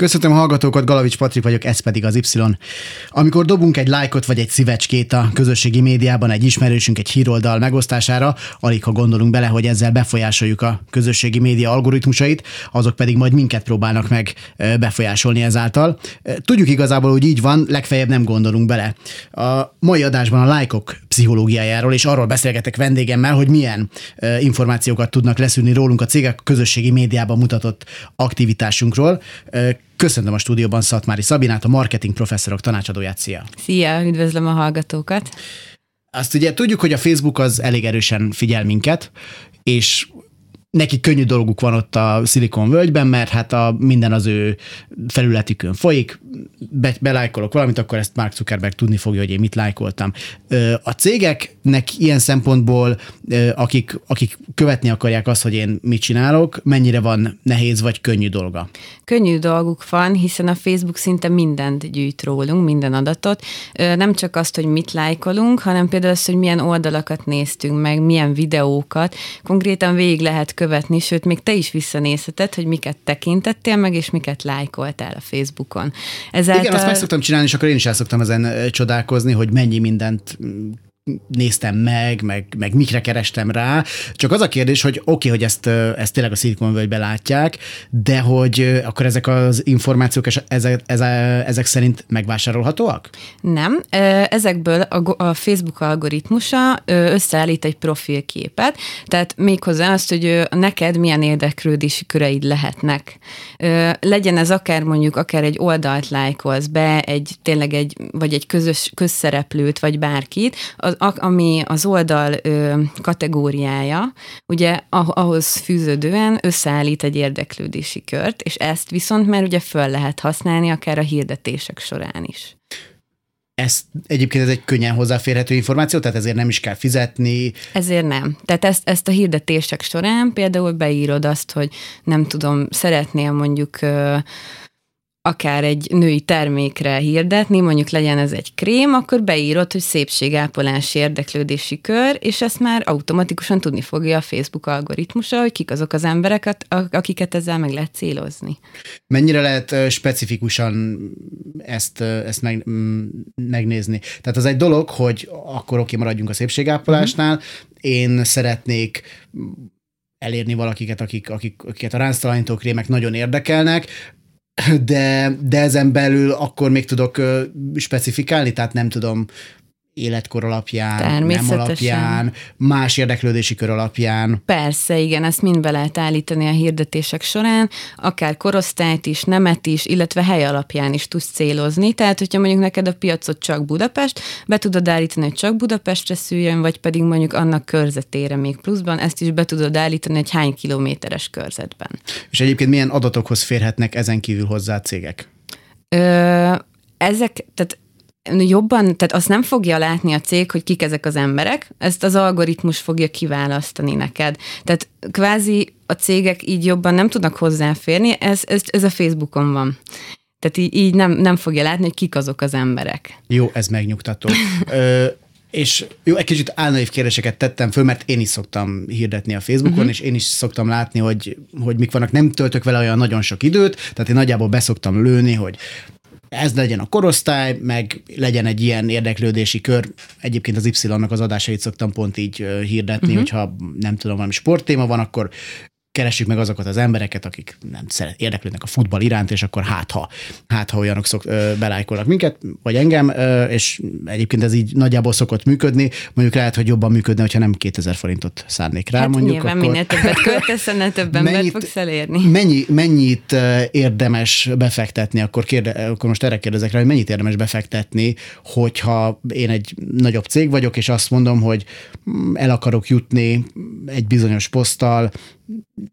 Köszöntöm a hallgatókat, Galavics Patrik vagyok, ez pedig az Y. Amikor dobunk egy lájkot vagy egy szívecskét a közösségi médiában egy ismerősünk egy híroldal megosztására, alig ha gondolunk bele, hogy ezzel befolyásoljuk a közösségi média algoritmusait, azok pedig majd minket próbálnak meg befolyásolni ezáltal. Tudjuk igazából, hogy így van, legfeljebb nem gondolunk bele. A mai adásban a lájkok pszichológiájáról, és arról beszélgetek vendégemmel, hogy milyen információkat tudnak leszűrni rólunk a cégek közösségi médiában mutatott aktivitásunkról. Köszöntöm a stúdióban Szatmári Szabinát, a marketing professzorok tanácsadóját. Szia! Szia, üdvözlöm a hallgatókat! Azt ugye tudjuk, hogy a Facebook az elég erősen figyel minket, és neki könnyű dolguk van ott a Silicon völgyben, mert hát a, minden az ő felületükön folyik, be, belájkolok valamit, akkor ezt Mark Zuckerberg tudni fogja, hogy én mit lájkoltam. A cégeknek ilyen szempontból, akik, akik követni akarják azt, hogy én mit csinálok, mennyire van nehéz vagy könnyű dolga? Könnyű dolguk van, hiszen a Facebook szinte mindent gyűjt rólunk, minden adatot. Nem csak azt, hogy mit lájkolunk, hanem például azt, hogy milyen oldalakat néztünk meg, milyen videókat. Konkrétan végig lehet követni, sőt, még te is visszanézheted, hogy miket tekintettél meg, és miket lájkoltál a Facebookon. Ezáltal... Igen, azt meg szoktam csinálni, és akkor én is el szoktam ezen csodálkozni, hogy mennyi mindent néztem meg, meg, meg mikre kerestem rá. Csak az a kérdés, hogy oké, okay, hogy ezt, ezt tényleg a Silicon völgybe látják, de hogy akkor ezek az információk ezek, ezek szerint megvásárolhatóak? Nem. Ezekből a Facebook algoritmusa összeállít egy profilképet, tehát méghozzá azt, hogy neked milyen érdeklődési köreid lehetnek. Legyen ez akár mondjuk, akár egy oldalt lájkolsz be, egy tényleg egy, vagy egy közös, közszereplőt, vagy bárkit, az, ami az oldal ö, kategóriája, ugye ahhoz fűződően összeállít egy érdeklődési kört, és ezt viszont már ugye föl lehet használni akár a hirdetések során is. Ez egyébként ez egy könnyen hozzáférhető információ, tehát ezért nem is kell fizetni. Ezért nem. Tehát ezt, ezt a hirdetések során például beírod azt, hogy nem tudom, szeretnél mondjuk akár egy női termékre hirdetni, mondjuk legyen ez egy krém, akkor beírod, hogy szépségápolási érdeklődési kör, és ezt már automatikusan tudni fogja a Facebook algoritmusa, hogy kik azok az emberek, akiket ezzel meg lehet célozni. Mennyire lehet specifikusan ezt, ezt meg, megnézni? Tehát az egy dolog, hogy akkor oké, maradjunk a szépségápolásnál, uh-huh. én szeretnék elérni valakiket, akik, akik, akiket a ránctalanító krémek nagyon érdekelnek, de, de ezen belül akkor még tudok specifikálni, tehát nem tudom, életkor alapján, nem alapján, más érdeklődési kör alapján. Persze, igen, ezt mind be lehet állítani a hirdetések során, akár korosztályt is, nemet is, illetve hely alapján is tudsz célozni. Tehát, hogyha mondjuk neked a piacot csak Budapest, be tudod állítani, hogy csak Budapestre szüljön, vagy pedig mondjuk annak körzetére még pluszban, ezt is be tudod állítani egy hány kilométeres körzetben. És egyébként milyen adatokhoz férhetnek ezen kívül hozzá cégek? Ö, ezek, tehát jobban, tehát azt nem fogja látni a cég, hogy kik ezek az emberek, ezt az algoritmus fogja kiválasztani neked. Tehát kvázi a cégek így jobban nem tudnak hozzáférni, ez, ez, ez a Facebookon van. Tehát így, így nem, nem fogja látni, hogy kik azok az emberek. Jó, ez megnyugtató. Ö, és jó, egy kicsit álnaív kérdéseket tettem föl, mert én is szoktam hirdetni a Facebookon, uh-huh. és én is szoktam látni, hogy, hogy mik vannak. Nem töltök vele olyan nagyon sok időt, tehát én nagyjából beszoktam lőni, hogy ez legyen a korosztály, meg legyen egy ilyen érdeklődési kör. Egyébként az Y-nak az adásait szoktam pont így hirdetni, uh-huh. hogyha nem tudom, valami sporttéma van, akkor keressük meg azokat az embereket, akik nem szeret, érdeklődnek a futball iránt, és akkor hát ha, hát ha olyanok szok, ö, belájkolnak minket, vagy engem, ö, és egyébként ez így nagyjából szokott működni, mondjuk lehet, hogy jobban működne, hogyha nem 2000 forintot szárnék rá, hát mondjuk. Nyilván akkor... minél többet költesz, annál több embert fogsz elérni. Mennyi, mennyit érdemes befektetni, akkor, kérde, akkor most erre kérdezek rá, hogy mennyit érdemes befektetni, hogyha én egy nagyobb cég vagyok, és azt mondom, hogy mm, el akarok jutni egy bizonyos poszttal,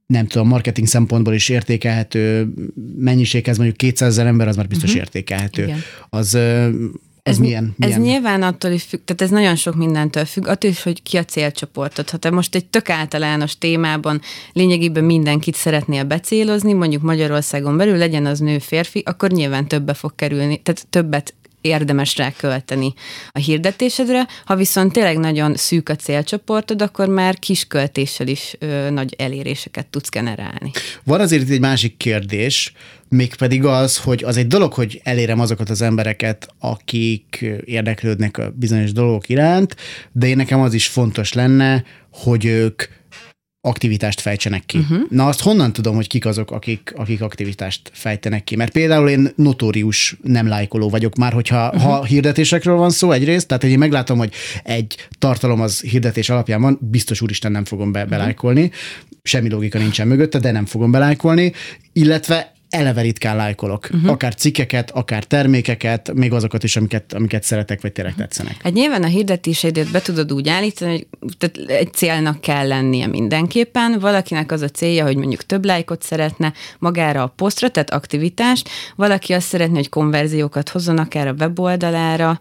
nem tudom, marketing szempontból is értékelhető mennyiséghez, mondjuk 200 ezer ember, az már biztos uh-huh. értékelhető. Igen. Az Ez, ez milyen, milyen? Ez nyilván attól is függ, tehát ez nagyon sok mindentől függ, attól is, hogy ki a célcsoportod. Ha te most egy tök általános témában lényegében mindenkit szeretnél becélozni, mondjuk Magyarországon belül legyen az nő, férfi, akkor nyilván többe fog kerülni, tehát többet érdemes rá költeni a hirdetésedre. Ha viszont tényleg nagyon szűk a célcsoportod, akkor már kis költéssel is ö, nagy eléréseket tudsz generálni. Van azért itt egy másik kérdés, mégpedig az, hogy az egy dolog, hogy elérem azokat az embereket, akik érdeklődnek a bizonyos dolgok iránt, de én nekem az is fontos lenne, hogy ők aktivitást fejtsenek ki. Uh-huh. Na azt honnan tudom, hogy kik azok, akik, akik aktivitást fejtenek ki? Mert például én notórius nem lájkoló vagyok már, hogyha uh-huh. ha hirdetésekről van szó egyrészt, tehát én meglátom, hogy egy tartalom az hirdetés alapján van, biztos úristen nem fogom be, uh-huh. belájkolni, semmi logika nincsen mögötte, de nem fogom belájkolni, illetve eleve ritkán lájkolok. Uh-huh. Akár cikkeket, akár termékeket, még azokat is, amiket, amiket szeretek, vagy tényleg tetszenek. Hát nyilván a hirdetéseidet be tudod úgy állítani, hogy tehát egy célnak kell lennie mindenképpen. Valakinek az a célja, hogy mondjuk több lájkot szeretne magára a posztra, tehát aktivitást, valaki azt szeretné, hogy konverziókat hozzon akár a weboldalára,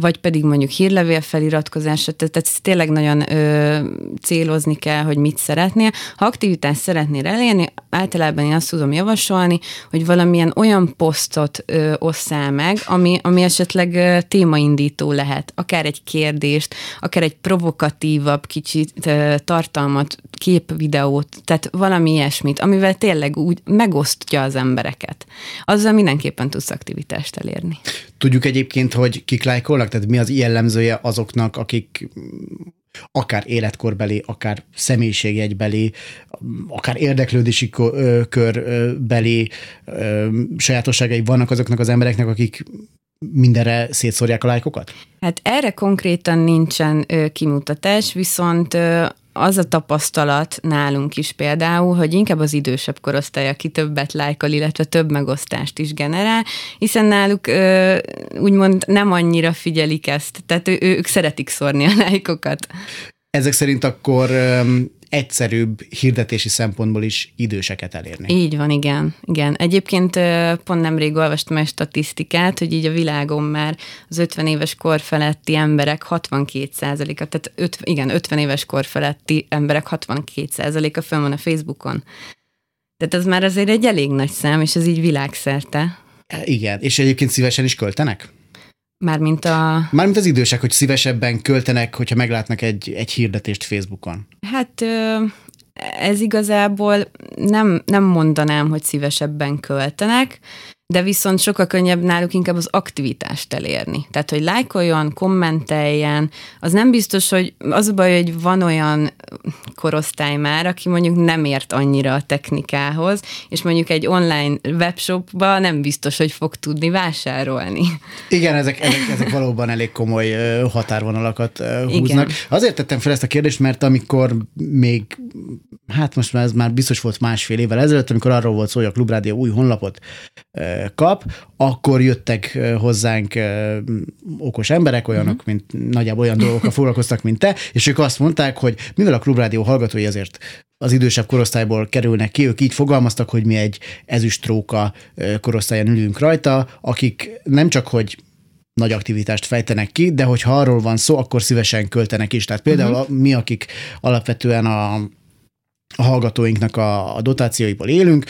vagy pedig mondjuk hírlevél feliratkozásra, tehát, tehát tényleg nagyon ö, célozni kell, hogy mit szeretnél. Ha aktivitást szeretnél elérni, általában én azt tudom javasolni, javasolni, hogy valamilyen olyan posztot ö, osszál meg, ami, ami esetleg ö, témaindító lehet, akár egy kérdést, akár egy provokatívabb kicsit ö, tartalmat, képvideót, tehát valami ilyesmit, amivel tényleg úgy megosztja az embereket. Azzal mindenképpen tudsz aktivitást elérni. Tudjuk egyébként, hogy kik lájkolnak, tehát mi az jellemzője azoknak, akik akár életkorbeli, akár személyiségjegybeli, akár érdeklődési körbeli sajátosságai vannak azoknak az embereknek, akik mindenre szétszórják a lájkokat? Hát erre konkrétan nincsen ö, kimutatás, viszont ö, az a tapasztalat nálunk is például, hogy inkább az idősebb korosztály, aki többet lájkol, illetve több megosztást is generál, hiszen náluk ö, úgymond nem annyira figyelik ezt, tehát ő, ők szeretik szórni a lájkokat. Ezek szerint akkor egyszerűbb hirdetési szempontból is időseket elérni. Így van, igen. igen. Egyébként pont nemrég olvastam egy statisztikát, hogy így a világon már az 50 éves kor feletti emberek 62%-a, tehát öt, igen, 50 éves kor feletti emberek 62%-a fönn van a Facebookon. Tehát ez már azért egy elég nagy szám, és ez így világszerte. Igen, és egyébként szívesen is költenek? Mármint a... Mármint az idősek, hogy szívesebben költenek, hogyha meglátnak egy, egy hirdetést Facebookon. Hát ez igazából nem, nem mondanám, hogy szívesebben költenek, de viszont sokkal könnyebb náluk inkább az aktivitást elérni. Tehát, hogy lájkoljon, kommenteljen, az nem biztos, hogy az a baj, hogy van olyan korosztály már, aki mondjuk nem ért annyira a technikához, és mondjuk egy online webshopba nem biztos, hogy fog tudni vásárolni. Igen, ezek, ezek, ezek valóban elég komoly határvonalakat húznak. Igen. Azért tettem fel ezt a kérdést, mert amikor még, hát most már ez már biztos volt másfél évvel ezelőtt, amikor arról volt szó, hogy a Klubrádió új honlapot kap, akkor jöttek hozzánk okos emberek, olyanok, uh-huh. mint nagyjából olyan dolgokkal foglalkoztak, mint te, és ők azt mondták, hogy mivel a Klubrádió hallgatói azért az idősebb korosztályból kerülnek ki, ők így fogalmaztak, hogy mi egy ezüstróka korosztályon ülünk rajta, akik nem csak, hogy nagy aktivitást fejtenek ki, de hogyha arról van szó, akkor szívesen költenek is. Tehát például uh-huh. mi, akik alapvetően a a hallgatóinknak a, a dotációiból élünk,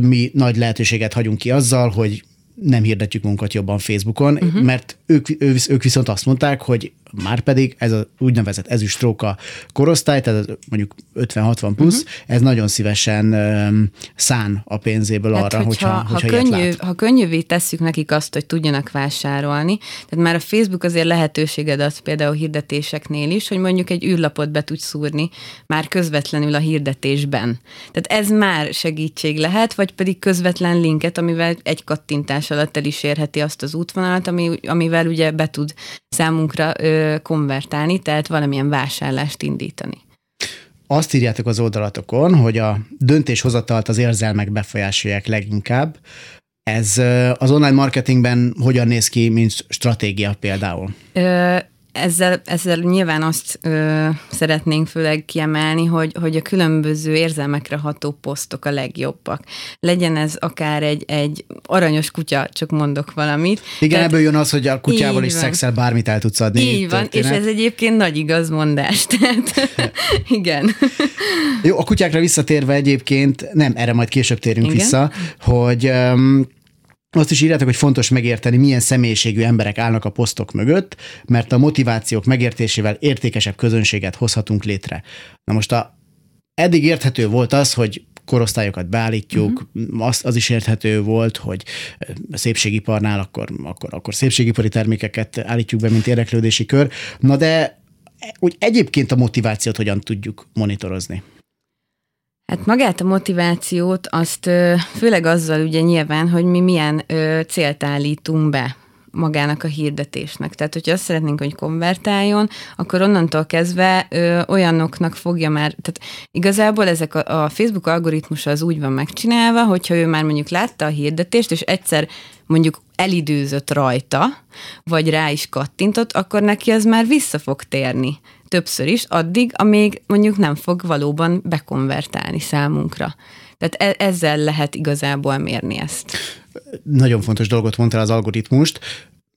mi nagy lehetőséget hagyunk ki azzal, hogy nem hirdetjük munkat jobban Facebookon, uh-huh. mert ők, ők viszont azt mondták, hogy már pedig ez az úgynevezett ezüstróka korosztály, tehát mondjuk 50-60 plusz, uh-huh. ez nagyon szívesen um, szán a pénzéből hát, arra, hogyha, hogyha, hogyha ha, könnyű, ha könnyűvé tesszük nekik azt, hogy tudjanak vásárolni, tehát már a Facebook azért lehetőséged ad például hirdetéseknél is, hogy mondjuk egy űrlapot be tudsz szúrni már közvetlenül a hirdetésben. Tehát ez már segítség lehet, vagy pedig közvetlen linket, amivel egy kattintás alatt el is érheti azt az útvonalat, ami, amivel ugye be tud számunkra ö, konvertálni, tehát valamilyen vásárlást indítani. Azt írjátok az oldalatokon, hogy a döntéshozatalt az érzelmek befolyásolják leginkább. Ez az online marketingben hogyan néz ki, mint stratégia például? Ö, ezzel, ezzel nyilván azt ö, szeretnénk főleg kiemelni, hogy, hogy a különböző érzelmekre ható posztok a legjobbak. Legyen ez akár egy, egy aranyos kutya, csak mondok valamit. Igen, Tehát, ebből jön az, hogy a kutyával is szexel bármit el tudsz adni. Így van, történet. és ez egyébként nagy igazmondás. Tehát, igen. Jó, a kutyákra visszatérve egyébként, nem, erre majd később térünk igen? vissza, hogy um, azt is írjátok, hogy fontos megérteni, milyen személyiségű emberek állnak a posztok mögött, mert a motivációk megértésével értékesebb közönséget hozhatunk létre. Na most a, eddig érthető volt az, hogy korosztályokat beállítjuk, uh-huh. az, az is érthető volt, hogy szépségiparnál akkor, akkor, akkor szépségipari termékeket állítjuk be, mint érdeklődési kör. Na de úgy egyébként a motivációt hogyan tudjuk monitorozni? Hát magát a motivációt azt főleg azzal ugye nyilván, hogy mi milyen célt állítunk be magának a hirdetésnek. Tehát, hogyha azt szeretnénk, hogy konvertáljon, akkor onnantól kezdve ö, olyanoknak fogja már, tehát igazából ezek a, a Facebook algoritmusa az úgy van megcsinálva, hogyha ő már mondjuk látta a hirdetést, és egyszer mondjuk elidőzött rajta, vagy rá is kattintott, akkor neki az már vissza fog térni többször is, addig, amíg mondjuk nem fog valóban bekonvertálni számunkra. Tehát e- ezzel lehet igazából mérni ezt. Nagyon fontos dolgot mondtál az algoritmust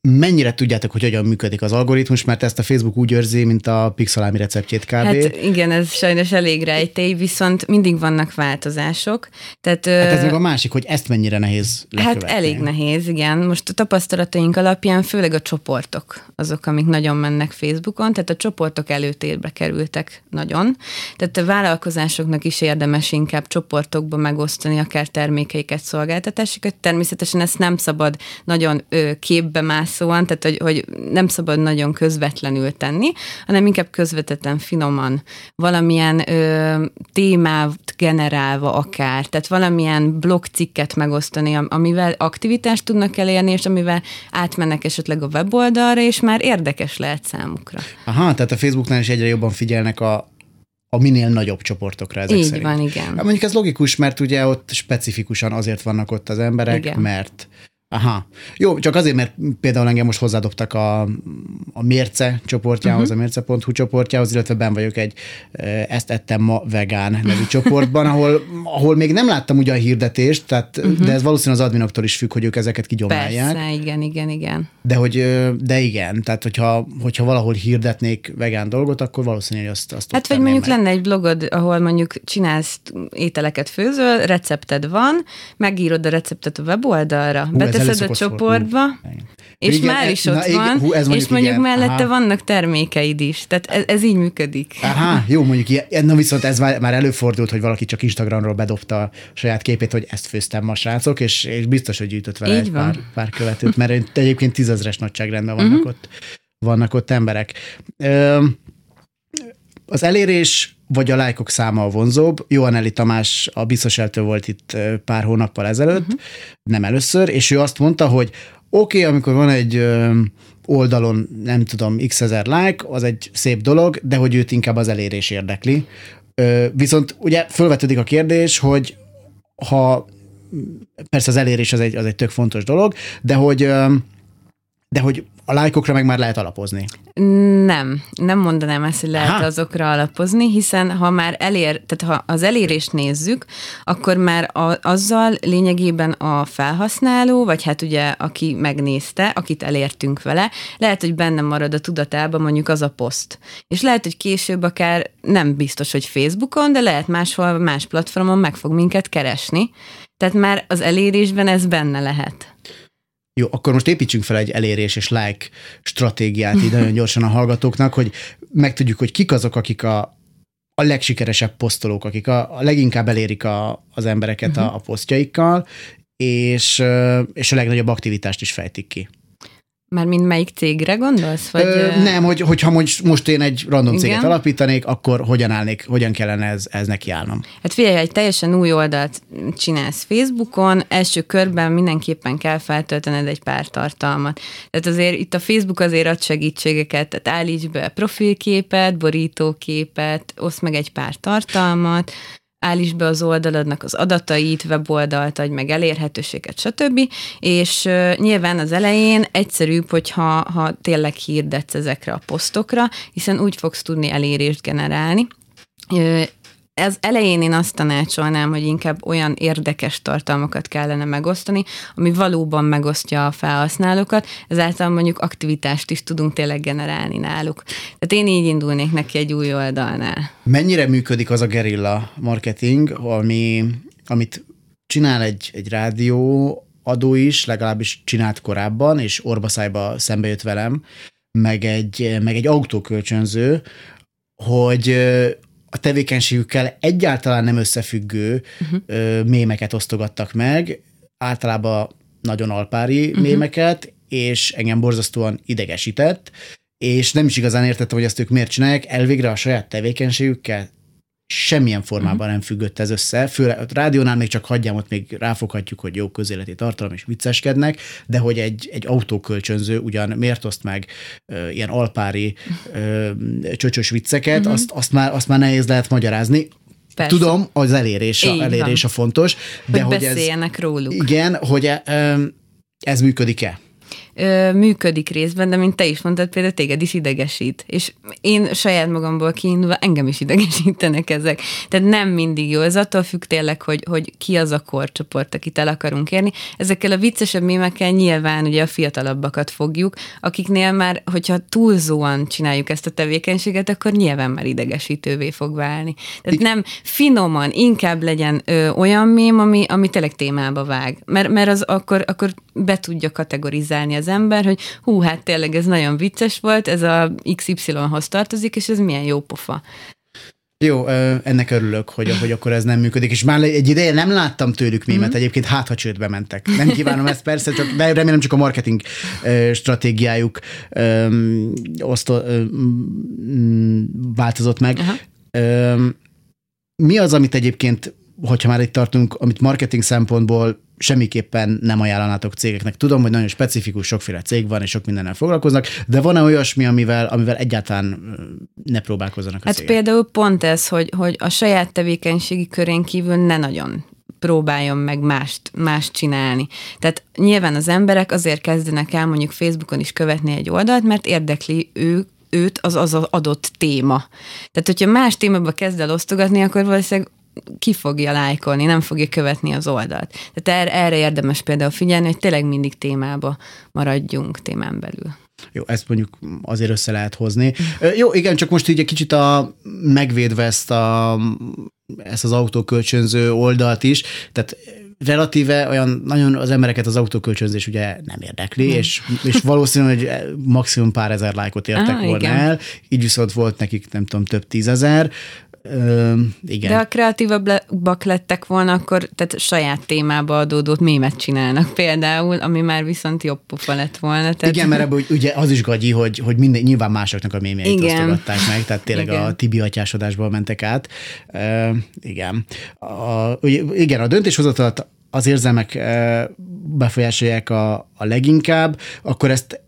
mennyire tudjátok, hogy hogyan működik az algoritmus, mert ezt a Facebook úgy őrzi, mint a pixelámi receptjét kb. Hát igen, ez sajnos elég rejtély, viszont mindig vannak változások. Tehát, hát ez meg a másik, hogy ezt mennyire nehéz lekövetni. Hát elég nehéz, igen. Most a tapasztalataink alapján főleg a csoportok azok, amik nagyon mennek Facebookon, tehát a csoportok előtérbe kerültek nagyon. Tehát a vállalkozásoknak is érdemes inkább csoportokba megosztani akár termékeiket, szolgáltatásokat. Természetesen ezt nem szabad nagyon képbe mász szóval, tehát hogy, hogy nem szabad nagyon közvetlenül tenni, hanem inkább közvetetten, finoman, valamilyen ö, témát generálva akár, tehát valamilyen blogcikket megosztani, amivel aktivitást tudnak elérni, és amivel átmennek esetleg a weboldalra, és már érdekes lehet számukra. Aha, tehát a Facebooknál is egyre jobban figyelnek a, a minél nagyobb csoportokra ezek Így szerint. van, igen. Hát mondjuk ez logikus, mert ugye ott specifikusan azért vannak ott az emberek, igen. mert Aha. Jó, csak azért, mert például engem most hozzádobtak a, a mérce csoportjához, uh-huh. a mérce.hu csoportjához, illetve ben vagyok egy ezt ettem ma vegán nevű csoportban, ahol, ahol még nem láttam ugye a hirdetést, tehát, uh-huh. de ez valószínűleg az adminoktól is függ, hogy ők ezeket kigyomálják. Persze, igen, igen, igen. De, hogy, de igen, tehát hogyha, hogyha valahol hirdetnék vegán dolgot, akkor valószínűleg azt, azt Hát vagy mondjuk meg. lenne egy blogod, ahol mondjuk csinálsz ételeket főzöl, recepted van, megírod a receptet a weboldalra, Hú, beteszed a csoportba, és igen, már is ott na, van, hú, ez és mondjuk igen. mellette Aha. vannak termékeid is. Tehát ez, ez így működik. Aha, jó, mondjuk ilyen, na viszont ez már, már előfordult, hogy valaki csak Instagramról bedobta a saját képét, hogy ezt főztem ma srácok, és, és biztos, hogy gyűjtött vele így egy pár, pár követőt, mert egyébként tízezres nagyságrendben vannak, uh-huh. ott, vannak ott emberek. Ö, az elérés vagy a lájkok száma a vonzóbb. Johaneli Tamás a biztos eltől volt itt pár hónappal ezelőtt, uh-huh. nem először, és ő azt mondta, hogy oké, okay, amikor van egy oldalon, nem tudom, x ezer like, az egy szép dolog, de hogy őt inkább az elérés érdekli. Viszont ugye felvetődik a kérdés, hogy ha persze az elérés az egy, az egy tök fontos dolog, de hogy de hogy a lájkokra meg már lehet alapozni. Nem, nem mondanám ezt, hogy lehet Aha. azokra alapozni, hiszen ha már elér, tehát ha az elérést nézzük, akkor már a, azzal lényegében a felhasználó, vagy hát ugye aki megnézte, akit elértünk vele, lehet, hogy benne marad a tudatában mondjuk az a poszt. És lehet, hogy később akár nem biztos, hogy Facebookon, de lehet máshol, más platformon meg fog minket keresni. Tehát már az elérésben ez benne lehet. Jó, akkor most építsünk fel egy elérés és like stratégiát így nagyon gyorsan a hallgatóknak, hogy megtudjuk, hogy kik azok, akik a, a legsikeresebb posztolók, akik a, a leginkább elérik a, az embereket uh-huh. a, a posztjaikkal, és, és a legnagyobb aktivitást is fejtik ki. Már mind melyik cégre gondolsz? Vagy... Ö, nem, hogy, hogyha most, most én egy random Igen? céget alapítanék, akkor hogyan állnék, hogyan kellene ez, ez neki állnom? Hát figyelj, egy teljesen új oldalt csinálsz Facebookon, első körben mindenképpen kell feltöltened egy pár tartalmat. Tehát azért itt a Facebook azért ad segítségeket, tehát állíts be profilképet, borítóképet, oszd meg egy pár tartalmat, állíts be az oldaladnak az adatait, weboldalt, adj meg elérhetőséget, stb. És nyilván az elején egyszerűbb, hogyha ha tényleg hirdetsz ezekre a posztokra, hiszen úgy fogsz tudni elérést generálni. Ez elején én azt tanácsolnám, hogy inkább olyan érdekes tartalmakat kellene megosztani, ami valóban megosztja a felhasználókat, ezáltal mondjuk aktivitást is tudunk tényleg generálni náluk. Tehát én így indulnék neki egy új oldalnál. Mennyire működik az a gerilla marketing, ami, amit csinál egy, egy rádió adó is, legalábbis csinált korábban, és orbaszájba szembe jött velem, meg egy, meg egy autókölcsönző, hogy a tevékenységükkel egyáltalán nem összefüggő uh-huh. mémeket osztogattak meg, általában nagyon alpári uh-huh. mémeket, és engem borzasztóan idegesített, és nem is igazán értettem, hogy ezt ők miért csinálják, elvégre a saját tevékenységükkel semmilyen formában uh-huh. nem függött ez össze. Főleg a rádiónál még csak hagyjám, ott még ráfoghatjuk, hogy jó közéleti tartalom és vicceskednek, de hogy egy, egy autókölcsönző ugyan miért oszt meg ö, ilyen alpári ö, csöcsös vicceket, uh-huh. azt, azt, már, azt már nehéz lehet magyarázni. Persze. Tudom, az elérés, a, elérés a fontos. De hogy, hogy beszéljenek ez, róluk. Igen, hogy ez működik-e? Ö, működik részben, de mint te is mondtad, például téged is idegesít. És én saját magamból kiindulva engem is idegesítenek ezek. Tehát nem mindig jó. Ez attól függ tényleg, hogy, hogy ki az a korcsoport, akit el akarunk érni. Ezekkel a viccesebb mémekkel nyilván ugye a fiatalabbakat fogjuk, akiknél már, hogyha túlzóan csináljuk ezt a tevékenységet, akkor nyilván már idegesítővé fog válni. Tehát nem finoman, inkább legyen ö, olyan mém, ami, ami tényleg témába vág. Mert, mert az akkor, akkor be tudja kategorizálni az ember, hogy hú, hát tényleg ez nagyon vicces volt, ez a XY-hoz tartozik, és ez milyen jó pofa. Jó, ennek örülök, hogy, hogy akkor ez nem működik, és már egy ideje nem láttam tőlük mémet, mm. egyébként hát, ha csődbe mentek. Nem kívánom ezt persze, csak, de remélem csak a marketing stratégiájuk osztó, változott meg. Uh-huh. Mi az, amit egyébként, hogyha már itt tartunk, amit marketing szempontból semmiképpen nem ajánlanátok cégeknek. Tudom, hogy nagyon specifikus, sokféle cég van, és sok mindennel foglalkoznak, de van-e olyasmi, amivel, amivel egyáltalán ne próbálkozzanak a hát cégek? például pont ez, hogy, hogy a saját tevékenységi körén kívül ne nagyon próbáljon meg mást, mást csinálni. Tehát nyilván az emberek azért kezdenek el mondjuk Facebookon is követni egy oldalt, mert érdekli ők őt az az, adott téma. Tehát, hogyha más témába kezd el osztogatni, akkor valószínűleg ki fogja lájkolni, nem fogja követni az oldalt. Tehát erre, erre érdemes például figyelni, hogy tényleg mindig témába maradjunk témán belül. Jó, ezt mondjuk azért össze lehet hozni. Jó, igen, csak most így egy kicsit a, megvédve ezt, a, ezt az autókölcsönző oldalt is, tehát relatíve olyan nagyon az embereket az autókölcsönzés ugye nem érdekli, nem. És, és valószínű, hogy maximum pár ezer lájkot értek ah, volna igen. el, így viszont volt nekik nem tudom több tízezer, Ö, igen. De ha kreatívabbak lettek volna, akkor tehát saját témába adódott mémet csinálnak például, ami már viszont jobb pofa lett volna. Tehát... Igen, mert ebből ugye az is gagyi, hogy, hogy minden, nyilván másoknak a mémjeit igen. osztogatták meg, tehát tényleg igen. a Tibi atyásodásból mentek át. Ö, igen. A, ugye, igen, a döntéshozatalat az érzelmek befolyásolják a, a leginkább, akkor ezt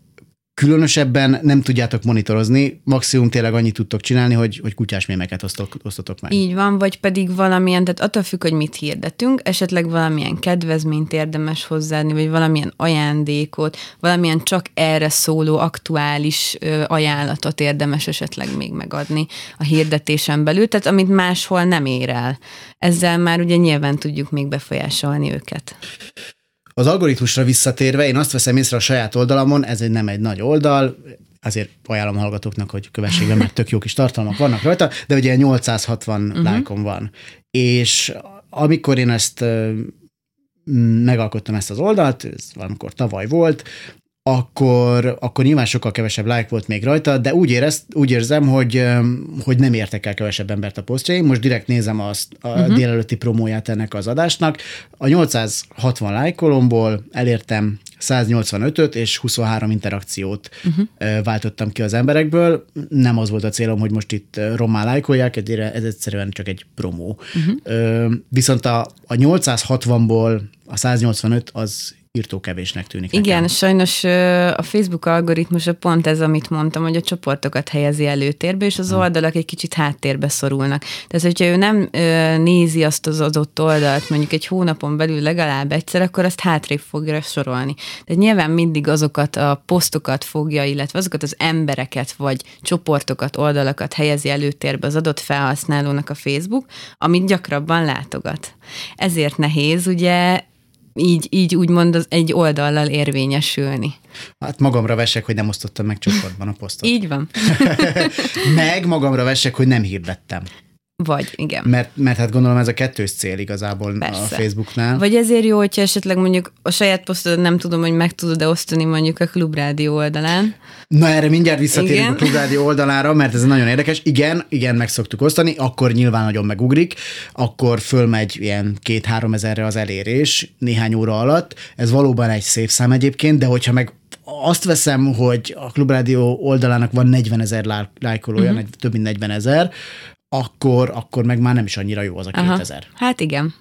különösebben nem tudjátok monitorozni, maximum tényleg annyit tudtok csinálni, hogy, hogy kutyás mémeket osztok, osztotok meg. Így van, vagy pedig valamilyen, tehát attól függ, hogy mit hirdetünk, esetleg valamilyen kedvezményt érdemes hozzáadni, vagy valamilyen ajándékot, valamilyen csak erre szóló aktuális ö, ajánlatot érdemes esetleg még megadni a hirdetésen belül, tehát amit máshol nem ér el. Ezzel már ugye nyilván tudjuk még befolyásolni őket. Az algoritmusra visszatérve, én azt veszem észre a saját oldalamon, ez nem egy nagy oldal, azért ajánlom hallgatóknak, hogy kövessék be, mert tök jó kis tartalmak vannak rajta, de ugye 860 uh-huh. lájkom van. És amikor én ezt megalkottam ezt az oldalt, ez valamikor tavaly volt, akkor, akkor nyilván sokkal kevesebb like volt még rajta, de úgy, érez, úgy érzem, hogy, hogy nem értek el kevesebb embert a posztjaim. Most direkt nézem azt a uh-huh. délelőtti promóját ennek az adásnak. A 860 lájkolomból elértem 185-öt és 23 interakciót uh-huh. váltottam ki az emberekből. Nem az volt a célom, hogy most itt rommá lájkolják, ez egyszerűen csak egy promó. Uh-huh. Viszont a, a 860-ból a 185 az írtókevésnek tűnik. Igen, nekem. sajnos a Facebook algoritmusa pont ez, amit mondtam, hogy a csoportokat helyezi előtérbe, és az oldalak egy kicsit háttérbe szorulnak. Tehát, hogyha ő nem nézi azt az adott oldalt mondjuk egy hónapon belül legalább egyszer, akkor azt hátrébb fogja sorolni. Tehát nyilván mindig azokat a posztokat fogja, illetve azokat az embereket, vagy csoportokat, oldalakat helyezi előtérbe az adott felhasználónak a Facebook, amit gyakrabban látogat. Ezért nehéz ugye így, így úgymond az egy oldallal érvényesülni. Hát magamra vesek, hogy nem osztottam meg csoportban a posztot. Így van. meg magamra vesek, hogy nem hirdettem. Vagy, igen. Mert, mert hát gondolom ez a kettős cél igazából Persze. a Facebooknál. Vagy ezért jó, hogyha esetleg mondjuk a saját posztodat nem tudom, hogy meg tudod-e osztani mondjuk a Klubrádió oldalán. Na erre mindjárt visszatérünk Igen. a Klubrádió oldalára, mert ez nagyon érdekes. Igen, igen, meg szoktuk osztani, akkor nyilván nagyon megugrik, akkor fölmegy ilyen két-három ezerre az elérés néhány óra alatt. Ez valóban egy szép szám egyébként, de hogyha meg azt veszem, hogy a Klubrádió oldalának van 40 ezer lájkolója, uh-huh. több mint 40 ezer, akkor, akkor meg már nem is annyira jó az a 2000. Aha. Hát igen.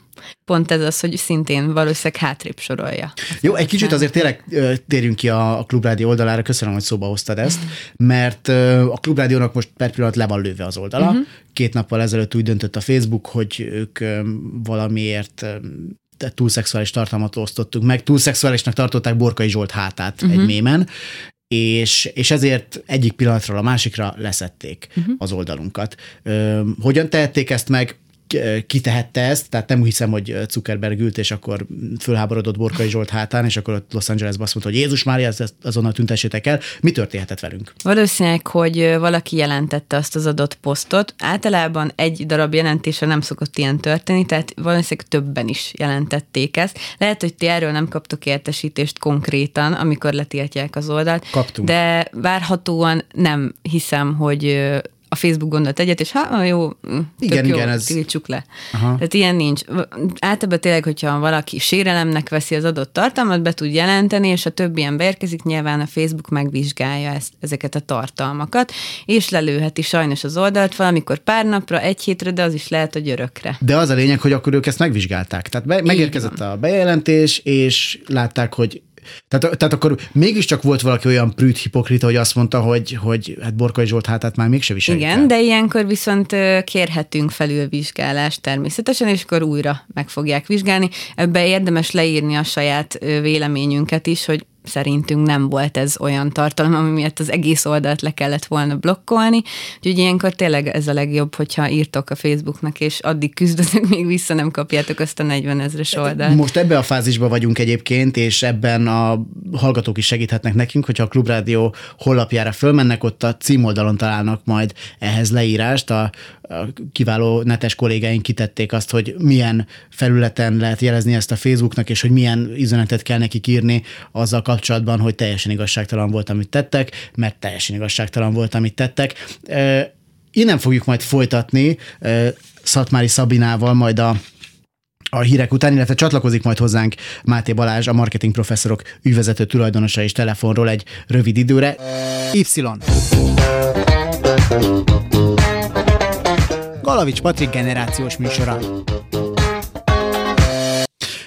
Pont ez az, hogy szintén valószínűleg hátrébb sorolja. Jó, egy kicsit azért tényleg térjünk ki a, a Klubrádió oldalára, köszönöm, hogy szóba hoztad ezt, mert a Klubrádiónak most per pillanat le van lőve az oldala. Uh-huh. Két nappal ezelőtt úgy döntött a Facebook, hogy ők valamiért túlszexuális tartalmat osztottuk meg. Túlszexuálisnak tartották Borkai Zsolt hátát uh-huh. egy mhm. mémen, és, és ezért egyik pillanatról a másikra leszették uh-huh. az oldalunkat. Ö, hogyan tehették ezt meg? Kitehette ezt, tehát nem hiszem, hogy Zuckerberg ült, és akkor fölháborodott Borkai Zsolt hátán, és akkor ott Los Angelesben azt mondta, hogy Jézus Mária, ezt azonnal tüntessétek el. Mi történhetett velünk? Valószínűleg, hogy valaki jelentette azt az adott posztot. Általában egy darab jelentése nem szokott ilyen történni, tehát valószínűleg többen is jelentették ezt. Lehet, hogy ti erről nem kaptok értesítést konkrétan, amikor letiltják az oldalt. Kaptunk. De várhatóan nem hiszem, hogy a Facebook gondolt egyet, és ha jó, mm, igen, jó, igen, ez... tiltsuk le. Aha. Tehát ilyen nincs. Általában tényleg, hogyha valaki sérelemnek veszi az adott tartalmat, be tud jelenteni, és a többi ilyen beérkezik, nyilván a Facebook megvizsgálja ezt, ezeket a tartalmakat, és lelőheti sajnos az oldalt valamikor pár napra, egy hétre, de az is lehet, hogy örökre. De az a lényeg, hogy akkor ők ezt megvizsgálták. Tehát be, megérkezett a bejelentés, és látták, hogy tehát, tehát akkor mégiscsak volt valaki olyan prűt hipokrita, hogy azt mondta, hogy, hogy hát Borkai Zsolt hátát már mégse viseljük Igen, el. de ilyenkor viszont kérhetünk felülvizsgálást természetesen, és akkor újra meg fogják vizsgálni. Ebbe érdemes leírni a saját véleményünket is, hogy szerintünk nem volt ez olyan tartalom, ami miatt az egész oldalt le kellett volna blokkolni. Úgyhogy ilyenkor tényleg ez a legjobb, hogyha írtok a Facebooknak, és addig küzdötök, még vissza nem kapjátok azt a 40 ezres oldalt. Most ebbe a fázisban vagyunk egyébként, és ebben a hallgatók is segíthetnek nekünk, hogyha a Klubrádió honlapjára fölmennek, ott a címoldalon találnak majd ehhez leírást. A, a kiváló netes kollégáink kitették azt, hogy milyen felületen lehet jelezni ezt a Facebooknak, és hogy milyen üzenetet kell nekik írni azzal kapcsolatban, hogy teljesen igazságtalan volt, amit tettek, mert teljesen igazságtalan volt, amit tettek. Innen fogjuk majd folytatni Szatmári Szabinával, majd a a hírek után, illetve csatlakozik majd hozzánk Máté Balázs, a marketing professzorok ügyvezető tulajdonosa és telefonról egy rövid időre. Y. Galavics Patrik generációs műsora.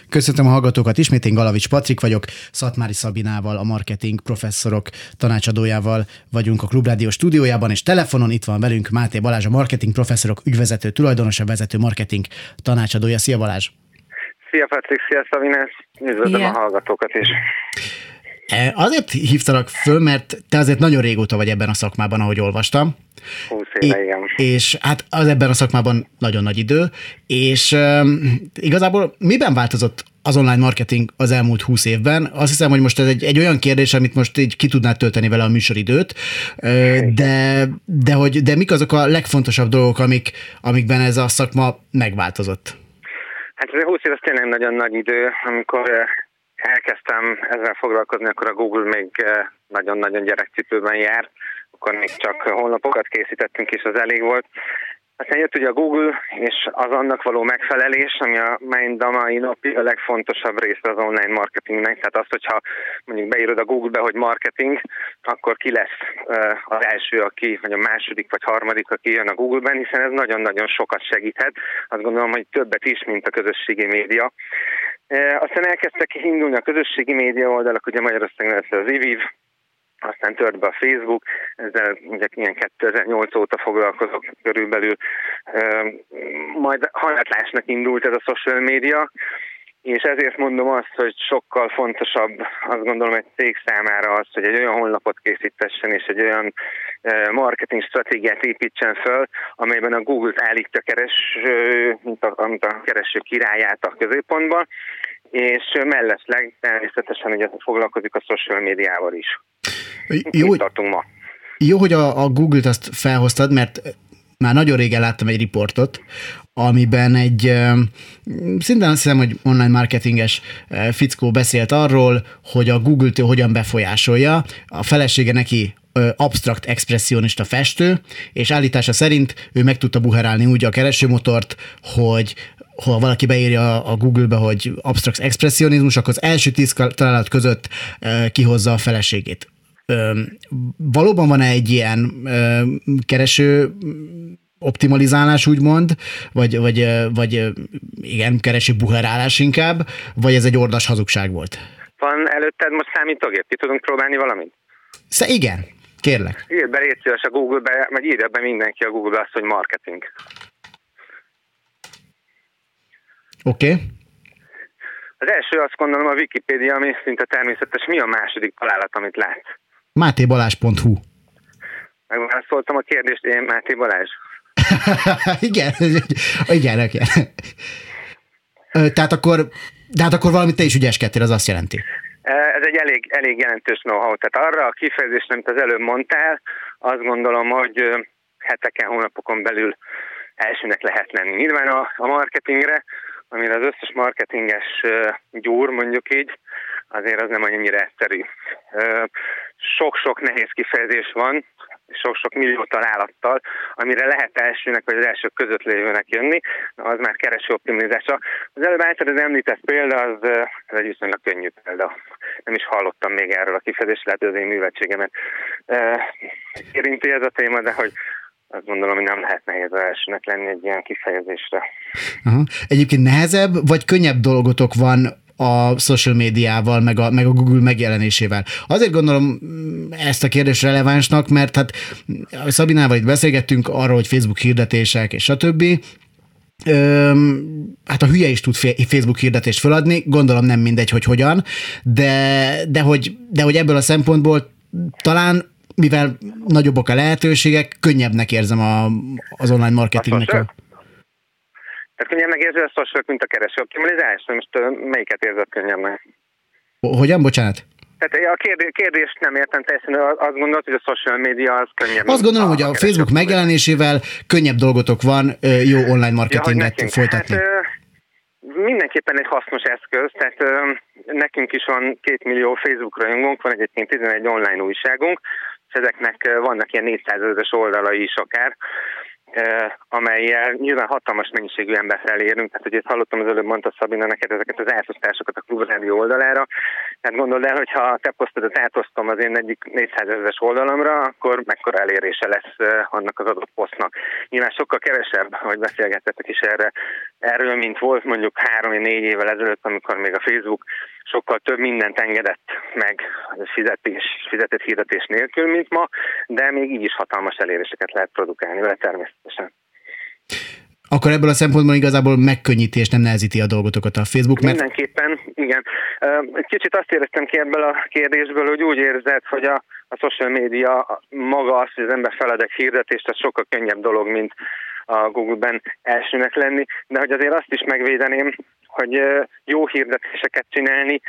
Köszöntöm a hallgatókat ismét, én Galavics Patrik vagyok, Szatmári Szabinával, a marketing professzorok tanácsadójával vagyunk a Klubrádió stúdiójában, és telefonon itt van velünk Máté Balázs, a marketing professzorok ügyvezető tulajdonosa, vezető marketing tanácsadója. Szia Balázs! Szia Patrik, szia Szabinás! Üdvözlöm yeah. a hallgatókat is! E, azért hívtalak föl, mert te azért nagyon régóta vagy ebben a szakmában, ahogy olvastam. 20 éve, igen. És hát az ebben a szakmában nagyon nagy idő, és um, igazából miben változott az online marketing az elmúlt 20 évben? Azt hiszem, hogy most ez egy, egy olyan kérdés, amit most így ki tudnád tölteni vele a műsoridőt, de, de, hogy, de mik azok a legfontosabb dolgok, amik, amikben ez a szakma megváltozott? Hát ez 20 év az tényleg nagyon nagy idő, amikor elkezdtem ezzel foglalkozni, akkor a Google még nagyon-nagyon gyerekcipőben jár, akkor még csak honlapokat készítettünk, és az elég volt. Aztán jött ugye a Google, és az annak való megfelelés, ami a mind a mai napig a legfontosabb része az online marketingnek. Tehát az, hogyha mondjuk beírod a Google-be, hogy marketing, akkor ki lesz az első, aki, vagy a második, vagy harmadik, aki jön a Google-ben, hiszen ez nagyon-nagyon sokat segíthet. Azt gondolom, hogy többet is, mint a közösségi média. Aztán elkezdtek indulni a közösségi média oldalak, ugye Magyarországon lesz az IVIV, aztán tört be a Facebook, ezzel ugye ilyen 2008 óta foglalkozok körülbelül. Majd hanyatlásnak indult ez a social media, és ezért mondom azt, hogy sokkal fontosabb, azt gondolom egy cég számára az, hogy egy olyan honlapot készítessen, és egy olyan marketing stratégiát építsen föl, amelyben a Google-t állítja kereső, mint a, mint a kereső királyát a középpontba, és mellesleg természetesen ugye foglalkozik a social médiával is. Jó, hogy, tartunk ma. Jó, hogy a, a Google-t azt felhoztad, mert már nagyon régen láttam egy riportot, amiben egy, szintén azt hiszem, hogy online marketinges fickó beszélt arról, hogy a Google-t hogyan befolyásolja. A felesége neki abstrakt expressionista festő, és állítása szerint ő meg tudta buherálni úgy a keresőmotort, hogy ha valaki beírja a Google-be, hogy abstrakt expressionizmus, akkor az első tíz találat között kihozza a feleségét. Valóban van-e egy ilyen kereső optimalizálás, úgymond, vagy, vagy, vagy igen, keresi buherálás inkább, vagy ez egy ordas hazugság volt? Van előtted most számítógép? Ki tudunk próbálni valamit? Sze, igen, kérlek. Írd be, légy szíves a Google-be, vagy írja be mindenki a Google-be azt, hogy marketing. Oké. Okay. Az első azt gondolom a Wikipédia, ami szinte természetes. Mi a második találat, amit látsz? mátébalás.hu Megválaszoltam a kérdést, én Máté Balázs. igen, igen, igen. Tehát akkor, de hát akkor valamit te is ügyeskedtél, az azt jelenti. Ez egy elég, elég jelentős know-how. Tehát arra a kifejezést, amit az előbb mondtál, azt gondolom, hogy heteken, hónapokon belül elsőnek lehet lenni. Nyilván a, a marketingre, amire az összes marketinges gyúr, mondjuk így, azért az nem annyira egyszerű. Sok-sok nehéz kifejezés van, sok-sok millió találattal, amire lehet elsőnek vagy az elsők között lévőnek jönni, az már kereső optimizása. Az előbb által az említett példa, az, az egy viszonylag könnyű példa. Nem is hallottam még erről a kifejezést, lehet, hogy az én művetségemet érinti ez a téma, de hogy azt gondolom, hogy nem lehet nehéz elsőnek lenni egy ilyen kifejezésre. Aha. Egyébként nehezebb, vagy könnyebb dolgotok van a social médiával, meg a, meg a Google megjelenésével. Azért gondolom mm, ezt a kérdést relevánsnak, mert hát Szabinával itt beszélgettünk arról, hogy Facebook hirdetések és stb. Öm, hát a hülye is tud Facebook hirdetést feladni, gondolom nem mindegy, hogy hogyan, de, de, hogy, de hogy ebből a szempontból talán mivel nagyobbak a lehetőségek, könnyebbnek érzem a, az online marketingnek. A, tehát könnyen megérzi a social, mint a kereső optimalizás? Most melyiket érzed könnyebben? Hogyan? Bocsánat? Tehát a kérdés, kérdést nem értem teljesen, azt gondolod, hogy a social media az könnyebb. Azt gondolom, a, hogy a, a Facebook megjelenésével könnyebb dolgotok van jó online marketinget ja, folytatni. Hát, mindenképpen egy hasznos eszköz, tehát ö, nekünk is van két millió Facebook rajongónk, van egyébként 11 online újságunk, és ezeknek vannak ilyen 400 ezeres oldalai is akár, amelyel nyilván hatalmas mennyiségű embert elérünk. Tehát, hogy ezt hallottam az előbb, mondta Szabina neked ezeket az átosztásokat a klubrádió oldalára. Tehát gondold el, hogy ha a te posztodat átosztom az én egyik 400 ezeres oldalamra, akkor mekkora elérése lesz annak az adott posztnak. Nyilván sokkal kevesebb, hogy beszélgettetek is erre, erről, mint volt mondjuk három-négy évvel ezelőtt, amikor még a Facebook sokkal több mindent engedett meg fizetés, fizetett hirdetés nélkül, mint ma, de még így is hatalmas eléréseket lehet produkálni vele természetesen. Akkor ebből a szempontból igazából megkönnyíti és nem nehezíti a dolgotokat a Facebook. Mert... Mindenképpen, igen. Egy kicsit azt éreztem ki ebből a kérdésből, hogy úgy érzed, hogy a, a social media maga az, hogy az ember feledek hirdetést, az sokkal könnyebb dolog, mint a Google-ben elsőnek lenni, de hogy azért azt is megvédeném, hogy jó hirdetéseket csinálni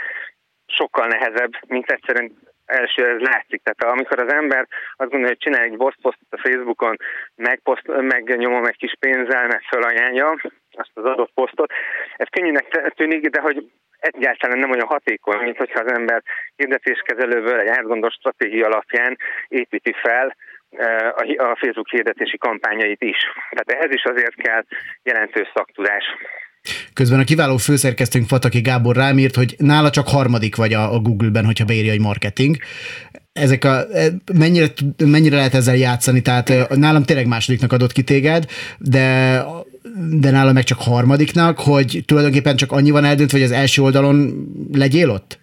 sokkal nehezebb, mint egyszerűen első ez látszik. Tehát amikor az ember azt gondolja, hogy csinál egy posztot a Facebookon, megposzt, megnyomom egy kis pénzzel, meg felajánlja azt az adott posztot, ez könnyűnek tűnik, de hogy egyáltalán nem olyan hatékony, mint hogyha az ember hirdetéskezelőből egy átgondolt stratégia alapján építi fel a Facebook hirdetési kampányait is. Tehát ehhez is azért kell jelentős szaktudás. Közben a kiváló főszerkesztőnk Fataki Gábor rám írt, hogy nála csak harmadik vagy a, Google-ben, hogyha beírja, hogy marketing. Ezek a, e, mennyire, mennyire lehet ezzel játszani? Tehát nálam tényleg másodiknak adott ki téged, de de nála meg csak harmadiknak, hogy tulajdonképpen csak annyi van eldöntve, hogy az első oldalon legyél ott?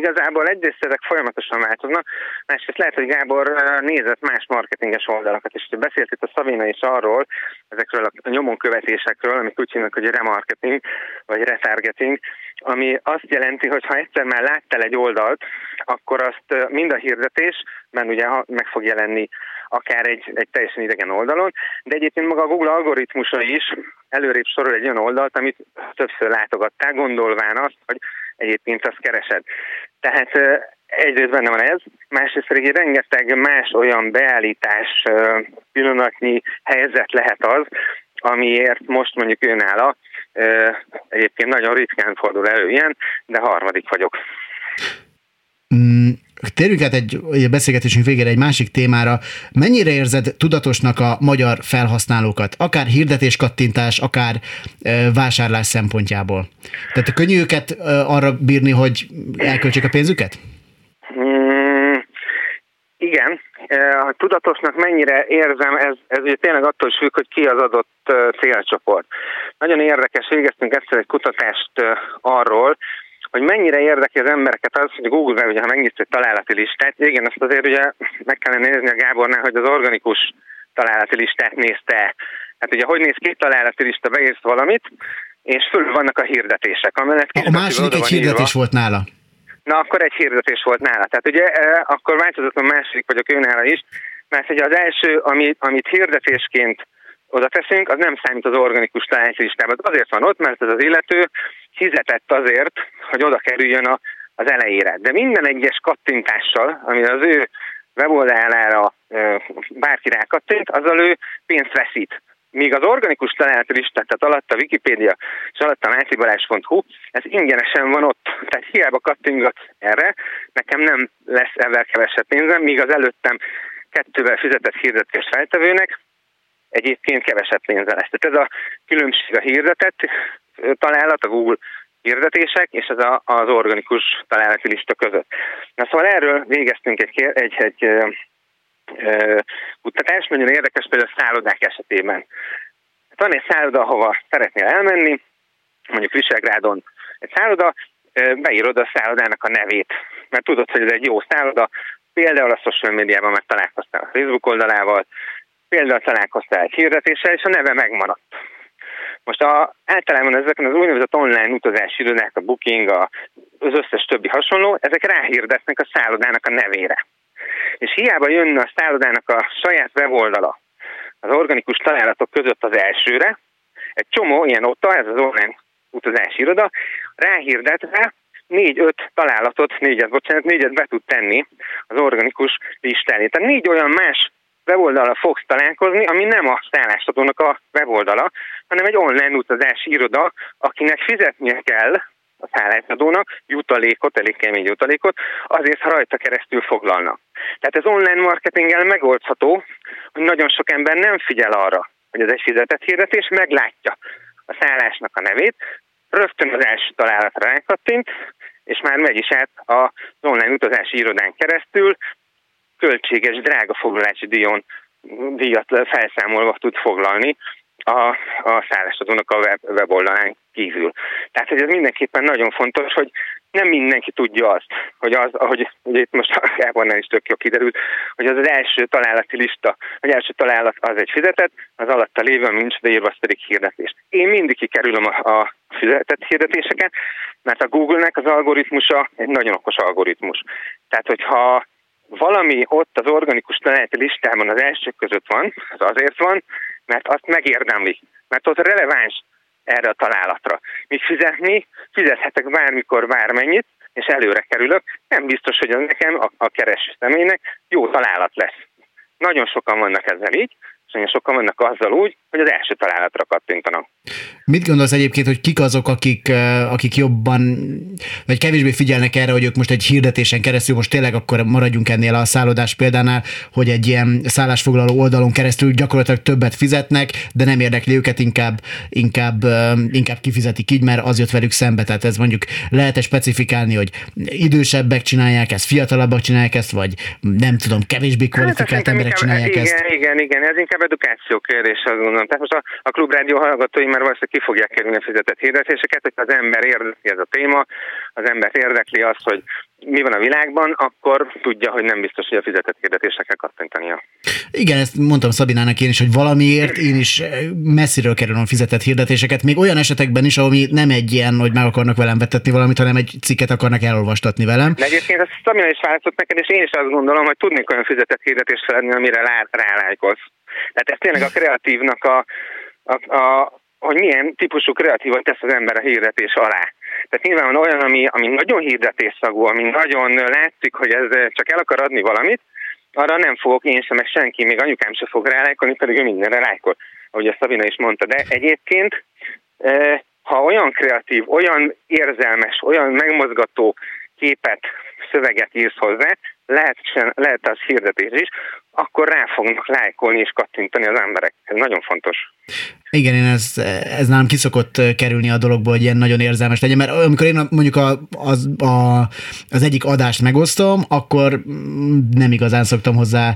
Igazából egyrészt ezek folyamatosan változnak, másrészt lehet, hogy Gábor nézett más marketinges oldalakat, és beszélt itt a Szavina is arról, ezekről a nyomon követésekről, amik úgy hívnak, hogy remarketing, vagy retargeting, ami azt jelenti, hogy ha egyszer már láttál egy oldalt, akkor azt mind a hirdetés, mert ugye meg fog jelenni akár egy, egy teljesen idegen oldalon, de egyébként maga a Google algoritmusa is előrébb sorol egy olyan oldalt, amit többször látogattál, gondolván azt, hogy egyébként azt keresed. Tehát egyrészt benne van ez, másrészt pedig rengeteg más olyan beállítás pillanatnyi helyzet lehet az, amiért most mondjuk önálló, egyébként nagyon ritkán fordul elő ilyen, de harmadik vagyok. Térjünk át egy, egy beszélgetésünk végére egy másik témára. Mennyire érzed tudatosnak a magyar felhasználókat, akár hirdetéskattintás, akár e, vásárlás szempontjából? Tehát a könnyű őket e, arra bírni, hogy elköltsék a pénzüket? Mm, igen. A tudatosnak mennyire érzem, ez, ez ugye tényleg attól is függ, hogy ki az adott célcsoport. Nagyon érdekes, végeztünk egyszer egy kutatást arról, hogy mennyire érdekli az embereket az, hogy Google-ben, ugye, ha megnyitsz egy találati listát, igen, azt azért ugye meg kellene nézni a Gábornál, hogy az organikus találati listát nézte. Hát ugye, hogy néz ki találati lista, beírsz valamit, és fölül vannak a hirdetések. Amellett a második egy hirdetés írva. volt nála. Na, akkor egy hirdetés volt nála. Tehát ugye akkor változott a második vagyok ő nála is, mert ugye az első, amit, amit hirdetésként oda teszünk, az nem számít az organikus találati listában. Azért van ott, mert ez az illető fizetett azért, hogy oda kerüljön a, az elejére. De minden egyes kattintással, ami az ő weboldalára bárki rákattint, azzal ő pénzt veszít. Míg az organikus találati listát, tehát alatt a Wikipédia és alatt a másibalás.hu, ez ingyenesen van ott. Tehát hiába kattingat erre, nekem nem lesz ezzel kevesebb pénzem, míg az előttem kettővel fizetett hirdetés feltevőnek egyébként kevesebb pénze lesz. Tehát ez a különbség a hirdetett találat, a Google hirdetések, és ez a, az organikus találati lista között. Na szóval erről végeztünk egy, egy, egy ö, ö, kutatást, nagyon érdekes például a szállodák esetében. Hát van egy szálloda, ahova szeretnél elmenni, mondjuk Visegrádon egy szálloda, beírod a szállodának a nevét, mert tudod, hogy ez egy jó szálloda, például a social médiában meg találkoztál a Facebook oldalával, például találkoztál egy hirdetéssel, és a neve megmaradt. Most a, általában ezeken az úgynevezett online utazási irodák, a Booking, a, az összes többi hasonló, ezek ráhirdetnek a szállodának a nevére. És hiába jönne a szállodának a saját weboldala az organikus találatok között az elsőre, egy csomó ilyen OTA, ez az online utazási iroda, ráhirdetve négy-öt találatot, négyet, bocsánat, négyet be tud tenni az organikus listára. Tehát négy olyan más weboldala fogsz találkozni, ami nem a szállásadónak a weboldala, hanem egy online utazási iroda, akinek fizetnie kell a szállásadónak jutalékot, elég kemény jutalékot, azért, ha rajta keresztül foglalnak. Tehát ez online marketinggel megoldható, hogy nagyon sok ember nem figyel arra, hogy ez egy fizetett hirdetés, meglátja a szállásnak a nevét, rögtön az első találatra rákattint, és már megy is át az online utazási irodán keresztül, költséges, drága foglalási díjon, díjat felszámolva tud foglalni a, a szállásadónak a web, weboldalán kívül. Tehát, hogy ez mindenképpen nagyon fontos, hogy nem mindenki tudja azt, hogy az, ahogy ugye itt most a is tök jó kiderült, hogy az az első találati lista, vagy első találat az egy fizetett, az alatta lévő, ami nincs írva, az pedig hirdetés. Én mindig kikerülöm a, a fizetett hirdetéseket, mert a Google-nek az algoritmusa egy nagyon okos algoritmus. Tehát, hogyha valami ott az organikus találati listában az elsők között van, az azért van, mert azt megérdemli, mert ott releváns erre a találatra. Míg fizetni, fizethetek bármikor, bármennyit, és előre kerülök, nem biztos, hogy az nekem, a, a kereső személynek jó találat lesz. Nagyon sokan vannak ezzel így, és sokan vannak azzal úgy, hogy az első találatra kattintanak. Mit gondolsz egyébként, hogy kik azok, akik, akik jobban, vagy kevésbé figyelnek erre, hogy ők most egy hirdetésen keresztül, most tényleg akkor maradjunk ennél a szállodás példánál, hogy egy ilyen szállásfoglaló oldalon keresztül gyakorlatilag többet fizetnek, de nem érdekli őket, inkább, inkább, inkább kifizetik így, mert az jött velük szembe. Tehát ez mondjuk lehet-e specifikálni, hogy idősebbek csinálják ezt, fiatalabbak csinálják ezt, vagy nem tudom, kevésbé hát, kvalifikált hát, emberek csinálják igen, ezt? Igen, igen, ez inkább inkább edukáció kérdés, azt gondolom. Tehát most a, a klubrádió hallgatói már valószínűleg ki fogják kerülni a fizetett hirdetéseket, hogyha az ember érdekli ez a téma, az ember érdekli azt, hogy mi van a világban, akkor tudja, hogy nem biztos, hogy a fizetett hirdetésekkel kattintania. Igen, ezt mondtam Szabinának én is, hogy valamiért én is messziről kerülöm a fizetett hirdetéseket, még olyan esetekben is, ahol nem egy ilyen, hogy meg akarnak velem vetetni valamit, hanem egy cikket akarnak elolvastatni velem. De egyébként ezt Szabina is válaszolt neked, és én is azt gondolom, hogy tudnék olyan fizetett hirdetést feladni, amire rá, rálájkolsz. Tehát ez tényleg a kreatívnak a, a, a hogy milyen típusú kreatívat tesz az ember a hirdetés alá. Tehát nyilván van olyan, ami, ami nagyon hirdetésszagú, ami nagyon látszik, hogy ez csak el akar adni valamit, arra nem fogok én sem, meg senki, még anyukám se fog rálájkolni, pedig ő mindenre lájkol, ahogy a Szabina is mondta. De egyébként, ha olyan kreatív, olyan érzelmes, olyan megmozgató képet, szöveget írsz hozzá, lehet, lehet az hirdetés is, akkor rá fognak lájkolni és kattintani az emberek. Ez nagyon fontos. Igen, én ez, ez nálam kiszokott kerülni a dologból, hogy ilyen nagyon érzelmes legyen, mert amikor én mondjuk a, az, a, az egyik adást megosztom, akkor nem igazán szoktam hozzá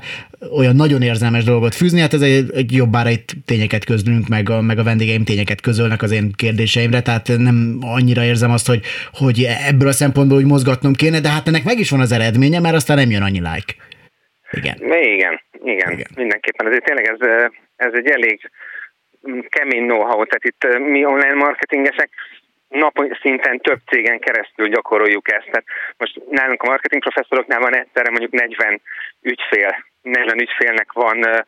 olyan nagyon érzelmes dolgot fűzni, hát ez egy, egy jobbára itt tényeket közlünk, meg a, meg a vendégeim tényeket közölnek az én kérdéseimre, tehát nem annyira érzem azt, hogy, hogy ebből a szempontból úgy mozgatnom kéne, de hát ennek meg is van az eredménye, mert aztán nem jön annyi like. Igen. Igen, igen, igen. mindenképpen. Ezért tényleg ez, ez egy elég kemény know-how, tehát itt mi online marketingesek nap szinten több cégen keresztül gyakoroljuk ezt. Tehát most nálunk a marketing professzoroknál van egyszerre mondjuk 40 ügyfél, 40 ügyfélnek van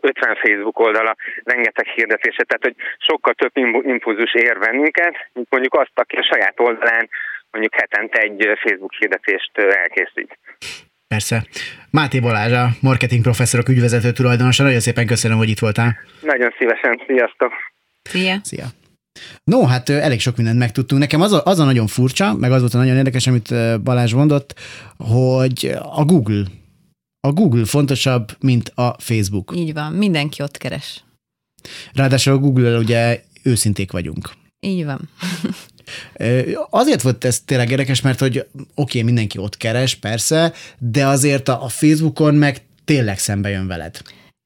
50 Facebook oldala, rengeteg hirdetése, tehát hogy sokkal több impulzus ér bennünket, mint mondjuk azt, aki a saját oldalán mondjuk hetente egy Facebook hirdetést elkészít. Persze. Máté Balázs, a marketing professzorok ügyvezető tulajdonosa. Nagyon szépen köszönöm, hogy itt voltál. Nagyon szívesen. Sziasztok. Szia. Szia. No, hát elég sok mindent megtudtunk. Nekem az a, az a nagyon furcsa, meg az volt a nagyon érdekes, amit Balázs mondott, hogy a Google, a Google fontosabb, mint a Facebook. Így van, mindenki ott keres. Ráadásul a Google-el ugye őszinték vagyunk. Így van. Azért volt ez tényleg érdekes, mert hogy oké, okay, mindenki ott keres, persze, de azért a, Facebookon meg tényleg szembe jön veled.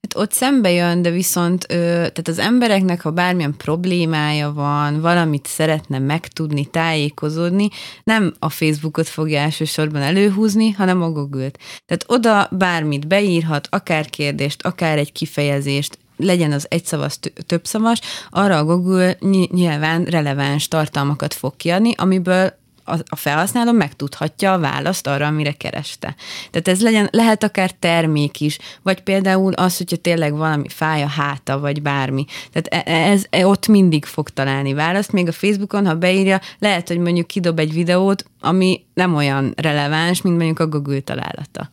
Hát ott szembe jön, de viszont ö, tehát az embereknek, ha bármilyen problémája van, valamit szeretne megtudni, tájékozódni, nem a Facebookot fogja elsősorban előhúzni, hanem a Google-t. Tehát oda bármit beírhat, akár kérdést, akár egy kifejezést, legyen az egyszavas, többszavas, arra a Google nyilván releváns tartalmakat fog kiadni, amiből a felhasználó megtudhatja a választ arra, amire kereste. Tehát ez legyen, lehet akár termék is, vagy például az, hogyha tényleg valami fáj a háta, vagy bármi. Tehát e, e, ez, ez ott mindig fog találni választ, még a Facebookon, ha beírja, lehet, hogy mondjuk kidob egy videót, ami nem olyan releváns, mint mondjuk a Google találata.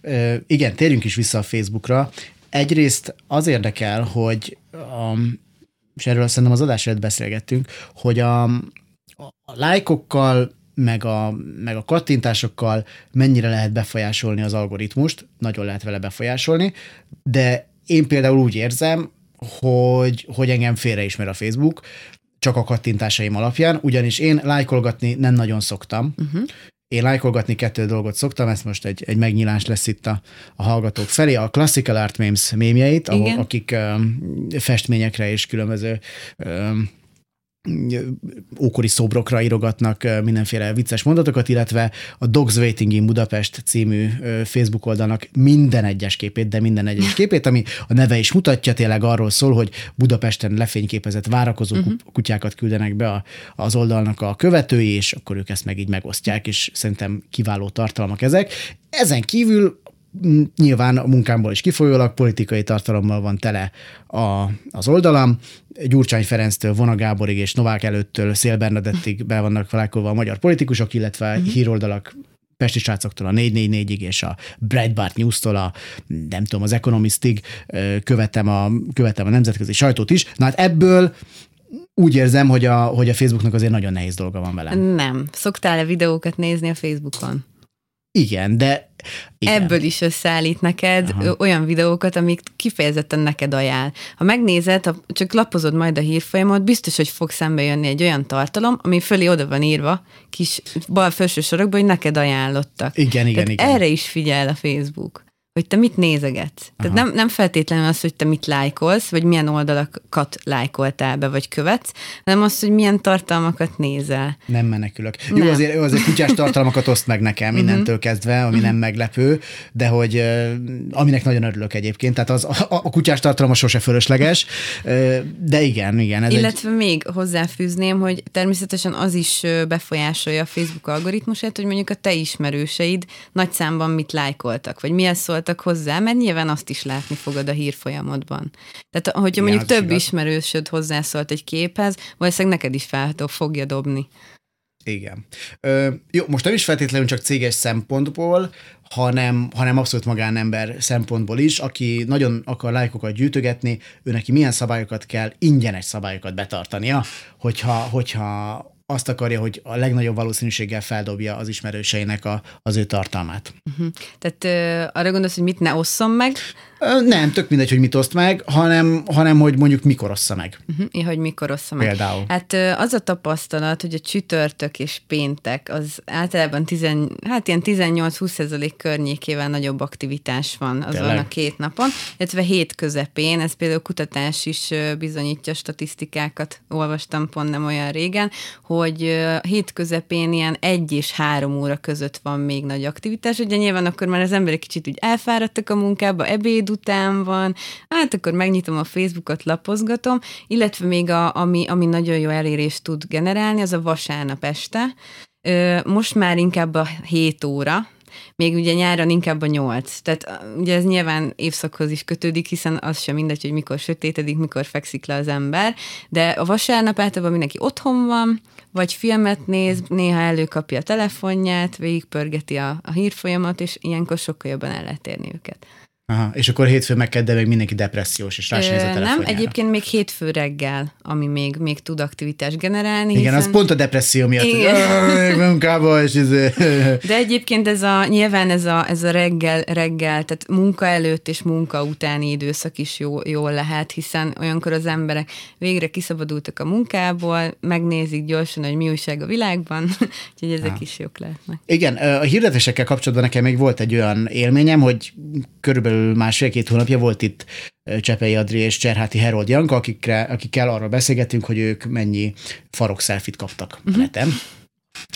Ö, igen, térjünk is vissza a Facebookra. Egyrészt az érdekel, hogy um, és erről szerintem az adás előtt beszélgettünk, hogy a, a lájkokkal, meg a, meg a kattintásokkal mennyire lehet befolyásolni az algoritmust, nagyon lehet vele befolyásolni, de én például úgy érzem, hogy, hogy engem félreismer a Facebook, csak a kattintásaim alapján, ugyanis én lájkolgatni nem nagyon szoktam, uh-huh. Én lájkolgatni kettő dolgot szoktam, ez most egy, egy megnyilás lesz itt a, a hallgatók felé. A Classical Art Memes mémjeit, ahol, akik um, festményekre és különböző um, ókori szobrokra írogatnak mindenféle vicces mondatokat, illetve a Dogs Waiting in Budapest című Facebook oldalnak minden egyes képét, de minden egyes képét, ami a neve is mutatja, tényleg arról szól, hogy Budapesten lefényképezett várakozó uh-huh. kutyákat küldenek be a, az oldalnak a követői, és akkor ők ezt meg így megosztják, és szerintem kiváló tartalmak ezek. Ezen kívül nyilván a munkámból is kifolyólag politikai tartalommal van tele a, az oldalam. Gyurcsány Ferenctől, Vona Gáborig és Novák előttől Szél Bernadettig be vannak felálkolva a magyar politikusok, illetve uh-huh. híroldalak Pesti srácoktól a 444-ig és a Breitbart News-tól a, nem tudom, az Economistig követem a, követem a nemzetközi sajtót is. Na hát ebből úgy érzem, hogy a, hogy a Facebooknak azért nagyon nehéz dolga van velem. Nem. Szoktál-e videókat nézni a Facebookon? Igen, de igen. Ebből is összeállít neked Aha. olyan videókat, amik kifejezetten neked ajánl. Ha megnézed, ha csak lapozod majd a hírfolyamot, biztos, hogy fog szembe jönni egy olyan tartalom, ami fölé oda van írva, kis bal felső sorokban, hogy neked ajánlottak. Igen, igen, Tehát igen. Erre is figyel a Facebook hogy te mit nézegetsz. Tehát nem, nem feltétlenül az, hogy te mit lájkolsz, vagy milyen oldalakat lájkoltál be, vagy követsz, hanem az, hogy milyen tartalmakat nézel. Nem menekülök. Jó, Nem. azért, jó, azért kutyás tartalmakat oszt meg nekem innentől kezdve, ami nem meglepő, de hogy aminek nagyon örülök egyébként, tehát az, a, a kutyás tartalma sose fölösleges, de igen, igen. Ez egy, Illetve még hozzáfűzném, hogy természetesen az is befolyásolja a Facebook algoritmusát, hogy mondjuk a te ismerőseid nagy számban mit lájkoltak, vagy mihez szóltak hozzá, mert nyilván azt is látni fogod a hírfolyamodban. Tehát, hogyha mondjuk több igaz. ismerősöd hozzászólt egy képhez, valószínűleg neked is fel fogja dobni. Igen. Ö, jó, most nem is feltétlenül csak céges szempontból, hanem, hanem abszolút magánember szempontból is, aki nagyon akar lájkokat gyűjtögetni, ő neki milyen szabályokat kell, ingyenes szabályokat betartania, hogyha, hogyha azt akarja, hogy a legnagyobb valószínűséggel feldobja az ismerőseinek a, az ő tartalmát. Tehát ö, arra gondolsz, hogy mit ne osszon meg, Ö, Nem, tök mindegy, hogy mit oszt meg, hanem, hanem hogy mondjuk mikor ossza meg. uh-huh, hogy mikor osszon meg. Például. Hát ö, az a tapasztalat, hogy a csütörtök és péntek az általában 10, hát ilyen 18-20 környékével nagyobb aktivitás van azon Tényleg? a két napon, illetve hét közepén, ez például kutatás is bizonyítja, statisztikákat olvastam pont nem olyan régen, hogy ö, hét közepén ilyen egy és három óra között van még nagy aktivitás, ugye nyilván akkor már az emberek kicsit úgy elfáradtak a munkába, ebéd után van, hát akkor megnyitom a Facebookot, lapozgatom, illetve még a, ami, ami nagyon jó elérést tud generálni, az a vasárnap este. Most már inkább a 7 óra, még ugye nyáron inkább a 8. Tehát ugye ez nyilván évszakhoz is kötődik, hiszen az sem mindegy, hogy mikor sötétedik, mikor fekszik le az ember, de a vasárnap általában mindenki otthon van, vagy filmet néz, néha előkapja a telefonját, végigpörgeti a, a hírfolyamat, és ilyenkor sokkal jobban el lehet érni őket. Aha, és akkor hétfőn meg kedden meg mindenki depressziós, és rá sem néz a Ö, Nem, telefonjára. egyébként még hétfő reggel, ami még, még tud aktivitást generálni. Igen, hiszen... az pont a depresszió miatt, Igen. "Áj, munkába, és izé. De egyébként ez a, nyilván ez a, ez a reggel, reggel, tehát munka előtt és munka utáni időszak is jó, jó lehet, hiszen olyankor az emberek végre kiszabadultak a munkából, megnézik gyorsan, hogy mi újság a világban, úgyhogy ezek Ah. is jók lehetnek. Igen, a hirdetésekkel kapcsolatban nekem még volt egy olyan élményem, hogy körülbelül másfél-két hónapja volt itt Csepei Adri és Cserháti Herold Janka, akikre, akikkel arról beszélgettünk, hogy ők mennyi farok szelfit kaptak uh-huh. neten.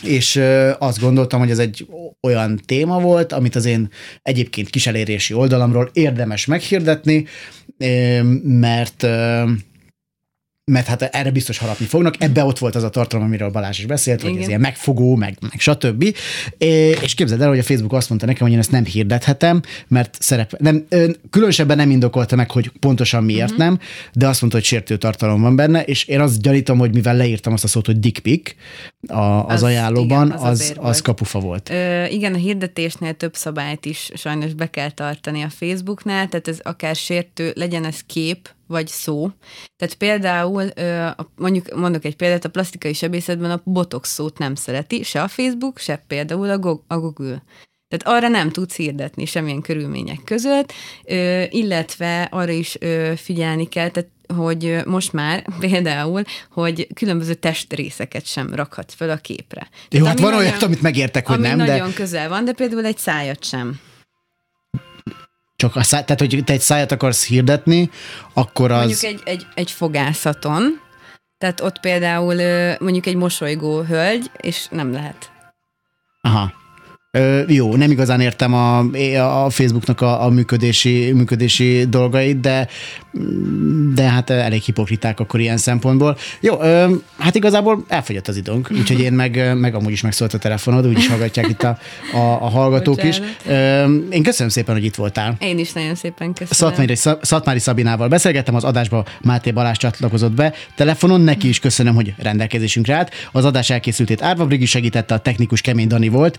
És azt gondoltam, hogy ez egy olyan téma volt, amit az én egyébként kiselérési oldalamról érdemes meghirdetni, mert mert hát erre biztos harapni fognak. Ebbe ott volt az a tartalom, amiről Balázs is beszélt, hogy ez Igen. ilyen megfogó, meg, meg stb. És képzeld el, hogy a Facebook azt mondta nekem, hogy én ezt nem hirdethetem, mert szerep, nem, különösebben nem indokolta meg, hogy pontosan miért uh-huh. nem, de azt mondta, hogy sértő tartalom van benne, és én azt gyanítom, hogy mivel leírtam azt a szót, hogy dick pic a, az, Az- ajánlóban, igen, az az, az volt. kapufa volt. Ö, igen, a hirdetésnél több szabályt is sajnos be kell tartani a Facebooknál, tehát ez akár sértő, legyen ez kép, vagy szó. Tehát például, mondjuk mondok egy példát, a plastikai sebészetben a botox szót nem szereti, se a Facebook, se például a, Go- a Google. Tehát arra nem tudsz hirdetni semmilyen körülmények között, illetve arra is figyelni kell, tehát hogy most már például, hogy különböző testrészeket sem rakhatsz föl a képre. Jó, Tehát hát van nagyon- olyat, amit megértek, hogy ami nem, nagyon de közel van, de például egy szájat sem. Csak a száj, tehát, hogy te egy szájat akarsz hirdetni, akkor az... Mondjuk egy, egy, egy fogászaton, tehát ott például mondjuk egy mosolygó hölgy, és nem lehet. Aha. Ö, jó, nem igazán értem a, a Facebooknak a, a működési, működési dolgait, de, de hát elég hipokriták akkor ilyen szempontból. Jó, ö, hát igazából elfogyott az időnk, úgyhogy én meg, meg amúgy is megszólt a telefonod, úgyis hallgatják itt a, a, a hallgatók is. Ö, én köszönöm szépen, hogy itt voltál. Én is nagyon szépen köszönöm. Szatmári, Szatmári Szabinával beszélgettem, az adásba Máté Balázs csatlakozott be. Telefonon neki is köszönöm, hogy rendelkezésünkre állt. Az adás elkészültét Árva Brigi segítette, a technikus Kemény Dani volt.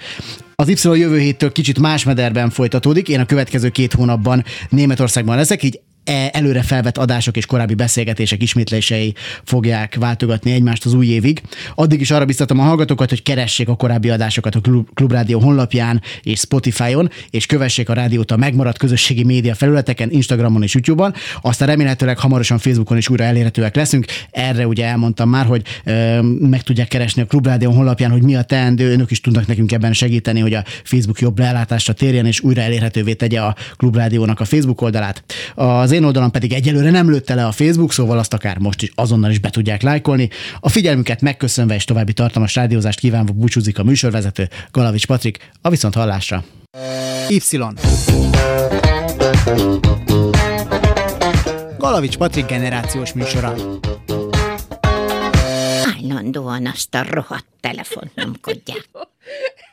Az Y jövő héttől kicsit más mederben folytatódik. Én a következő két hónapban Németországban leszek, így előre felvett adások és korábbi beszélgetések ismétlései fogják váltogatni egymást az új évig. Addig is arra biztatom a hallgatókat, hogy keressék a korábbi adásokat a Klubrádió honlapján és Spotify-on, és kövessék a rádiót a megmaradt közösségi média felületeken, Instagramon és YouTube-on. Aztán remélhetőleg hamarosan Facebookon is újra elérhetőek leszünk. Erre ugye elmondtam már, hogy ö, meg tudják keresni a Klubrádió honlapján, hogy mi a teendő. Önök is tudnak nekünk ebben segíteni, hogy a Facebook jobb leelátásra térjen, és újra elérhetővé tegye a Klubrádiónak a Facebook oldalát. Az én oldalam pedig egyelőre nem lőtte le a Facebook, szóval azt akár most is azonnal is be tudják lájkolni. A figyelmüket megköszönve és további tartalmas rádiózást kívánva búcsúzik a műsorvezető Galavics Patrik. A viszont hallásra. Y. Galavics Patrik generációs műsora. Állandóan azt a rohadt telefont nyomkodják.